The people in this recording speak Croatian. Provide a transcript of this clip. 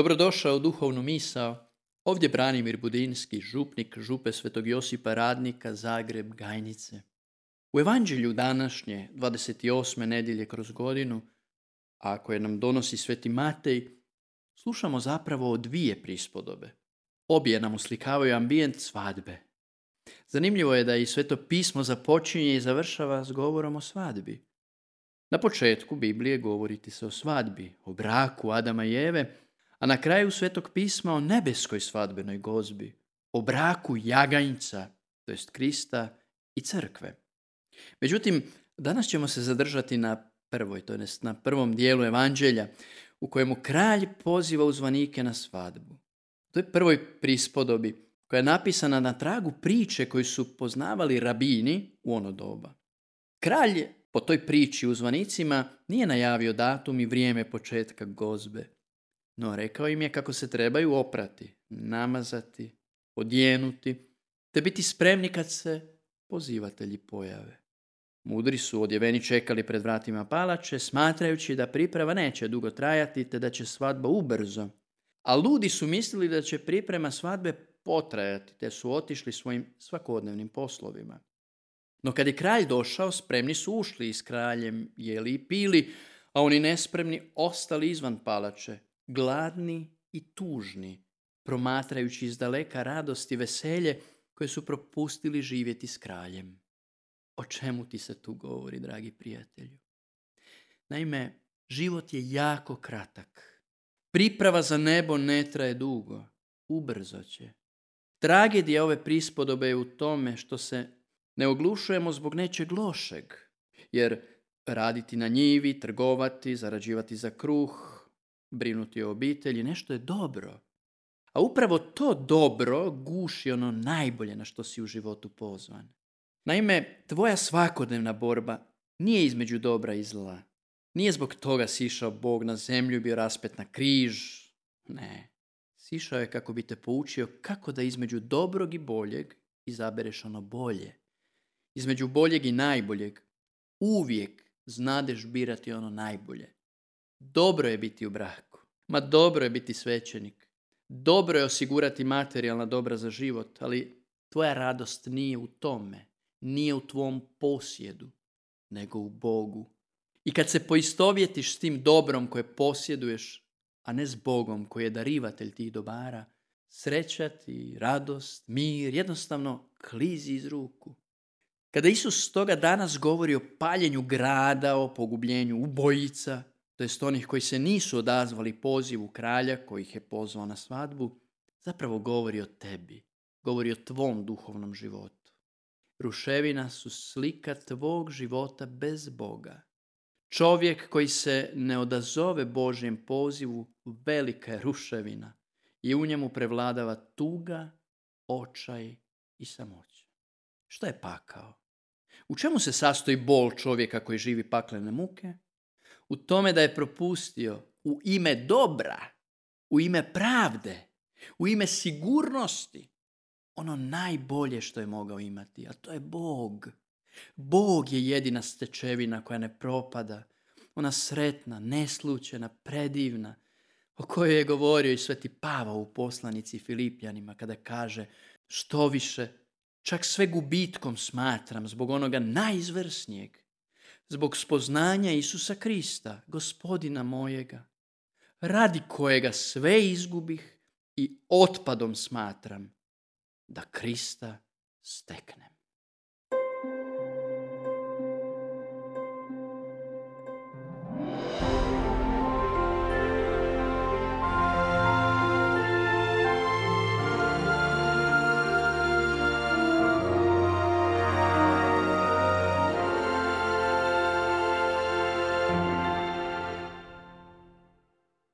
Dobrodošao u duhovnu misao. Ovdje Branimir Budinski, župnik župe Svetog Josipa Radnika, Zagreb, Gajnice. U evanđelju današnje, 28. nedjelje kroz godinu, a koje nam donosi Sveti Matej, slušamo zapravo o dvije prispodobe. Obje nam uslikavaju ambijent svadbe. Zanimljivo je da i Sveto pismo započinje i završava s govorom o svadbi. Na početku Biblije govoriti se o svadbi, o braku Adama i Eve, a na kraju Svetog pisma o nebeskoj svadbenoj gozbi, o braku jaganjca, to jest Krista i crkve. Međutim, danas ćemo se zadržati na prvoj, to jest na prvom dijelu evanđelja, u kojemu kralj poziva uzvanike na svadbu. To je prvoj prispodobi koja je napisana na tragu priče koju su poznavali rabini u ono doba. Kralj po toj priči uzvanicima nije najavio datum i vrijeme početka gozbe. No rekao im je kako se trebaju oprati, namazati, odjenuti, te biti spremni kad se pozivatelji pojave. Mudri su odjeveni čekali pred vratima palače, smatrajući da priprava neće dugo trajati, te da će svadba ubrzo. A ludi su mislili da će priprema svadbe potrajati, te su otišli svojim svakodnevnim poslovima. No kad je kralj došao, spremni su ušli i s kraljem jeli i pili, a oni nespremni ostali izvan palače, gladni i tužni, promatrajući iz daleka radost i veselje koje su propustili živjeti s kraljem. O čemu ti se tu govori, dragi prijatelju? Naime, život je jako kratak. Priprava za nebo ne traje dugo, ubrzo će. Tragedija ove prispodobe je u tome što se ne oglušujemo zbog nečeg lošeg, jer raditi na njivi, trgovati, zarađivati za kruh, brinuti o obitelji, nešto je dobro. A upravo to dobro guši ono najbolje na što si u životu pozvan. Naime, tvoja svakodnevna borba nije između dobra i zla. Nije zbog toga sišao Bog na zemlju i bio raspet na križ. Ne. Sišao je kako bi te poučio kako da između dobrog i boljeg izabereš ono bolje. Između boljeg i najboljeg uvijek znadeš birati ono najbolje. Dobro je biti u braku. Ma dobro je biti svećenik. Dobro je osigurati materijalna dobra za život, ali tvoja radost nije u tome. Nije u tvom posjedu, nego u Bogu. I kad se poistovjetiš s tim dobrom koje posjeduješ, a ne s Bogom koji je darivatelj tih dobara, sreća ti, radost, mir, jednostavno klizi iz ruku. Kada Isus toga danas govori o paljenju grada, o pogubljenju ubojica, to jest onih koji se nisu odazvali pozivu kralja koji ih je pozvao na svadbu, zapravo govori o tebi, govori o tvom duhovnom životu. Ruševina su slika tvog života bez Boga. Čovjek koji se ne odazove Božjem pozivu, velika je ruševina i u njemu prevladava tuga, očaj i samoća. Što je pakao? U čemu se sastoji bol čovjeka koji živi paklene muke? U tome da je propustio u ime dobra, u ime pravde, u ime sigurnosti, ono najbolje što je mogao imati, a to je Bog. Bog je jedina stečevina koja ne propada, ona sretna, neslučena, predivna, o kojoj je govorio i sveti Pavao u poslanici Filipljanima kada kaže što više, čak sve gubitkom smatram zbog onoga najizvrsnijeg, zbog spoznanja Isusa Krista, gospodina mojega, radi kojega sve izgubih i otpadom smatram, da Krista steknem.